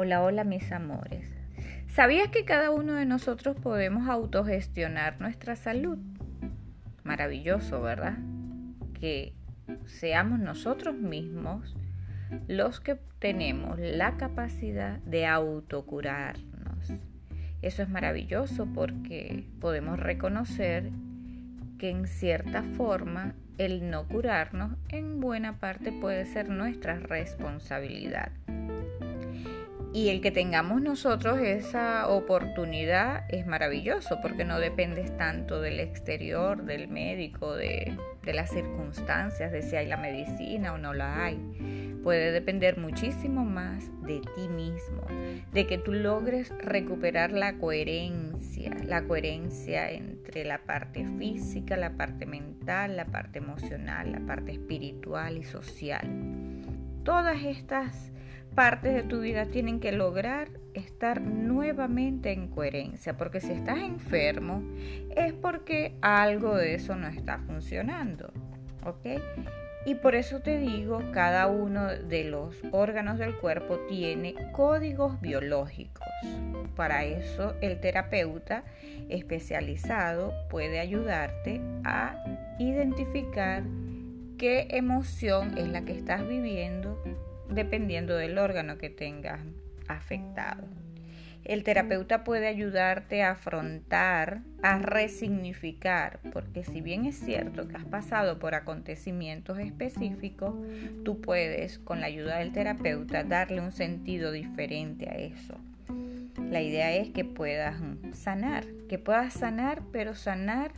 Hola, hola mis amores. ¿Sabías que cada uno de nosotros podemos autogestionar nuestra salud? Maravilloso, ¿verdad? Que seamos nosotros mismos los que tenemos la capacidad de autocurarnos. Eso es maravilloso porque podemos reconocer que en cierta forma el no curarnos en buena parte puede ser nuestra responsabilidad. Y el que tengamos nosotros esa oportunidad es maravilloso porque no dependes tanto del exterior, del médico, de, de las circunstancias, de si hay la medicina o no la hay puede depender muchísimo más de ti mismo, de que tú logres recuperar la coherencia, la coherencia entre la parte física, la parte mental, la parte emocional, la parte espiritual y social. Todas estas partes de tu vida tienen que lograr estar nuevamente en coherencia, porque si estás enfermo es porque algo de eso no está funcionando, ¿ok? Y por eso te digo, cada uno de los órganos del cuerpo tiene códigos biológicos. Para eso el terapeuta especializado puede ayudarte a identificar qué emoción es la que estás viviendo dependiendo del órgano que tengas afectado. El terapeuta puede ayudarte a afrontar, a resignificar, porque si bien es cierto que has pasado por acontecimientos específicos, tú puedes, con la ayuda del terapeuta, darle un sentido diferente a eso. La idea es que puedas sanar, que puedas sanar, pero sanar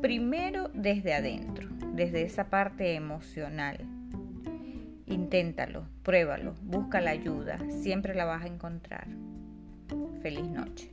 primero desde adentro, desde esa parte emocional. Inténtalo, pruébalo, busca la ayuda, siempre la vas a encontrar. Feliz noche.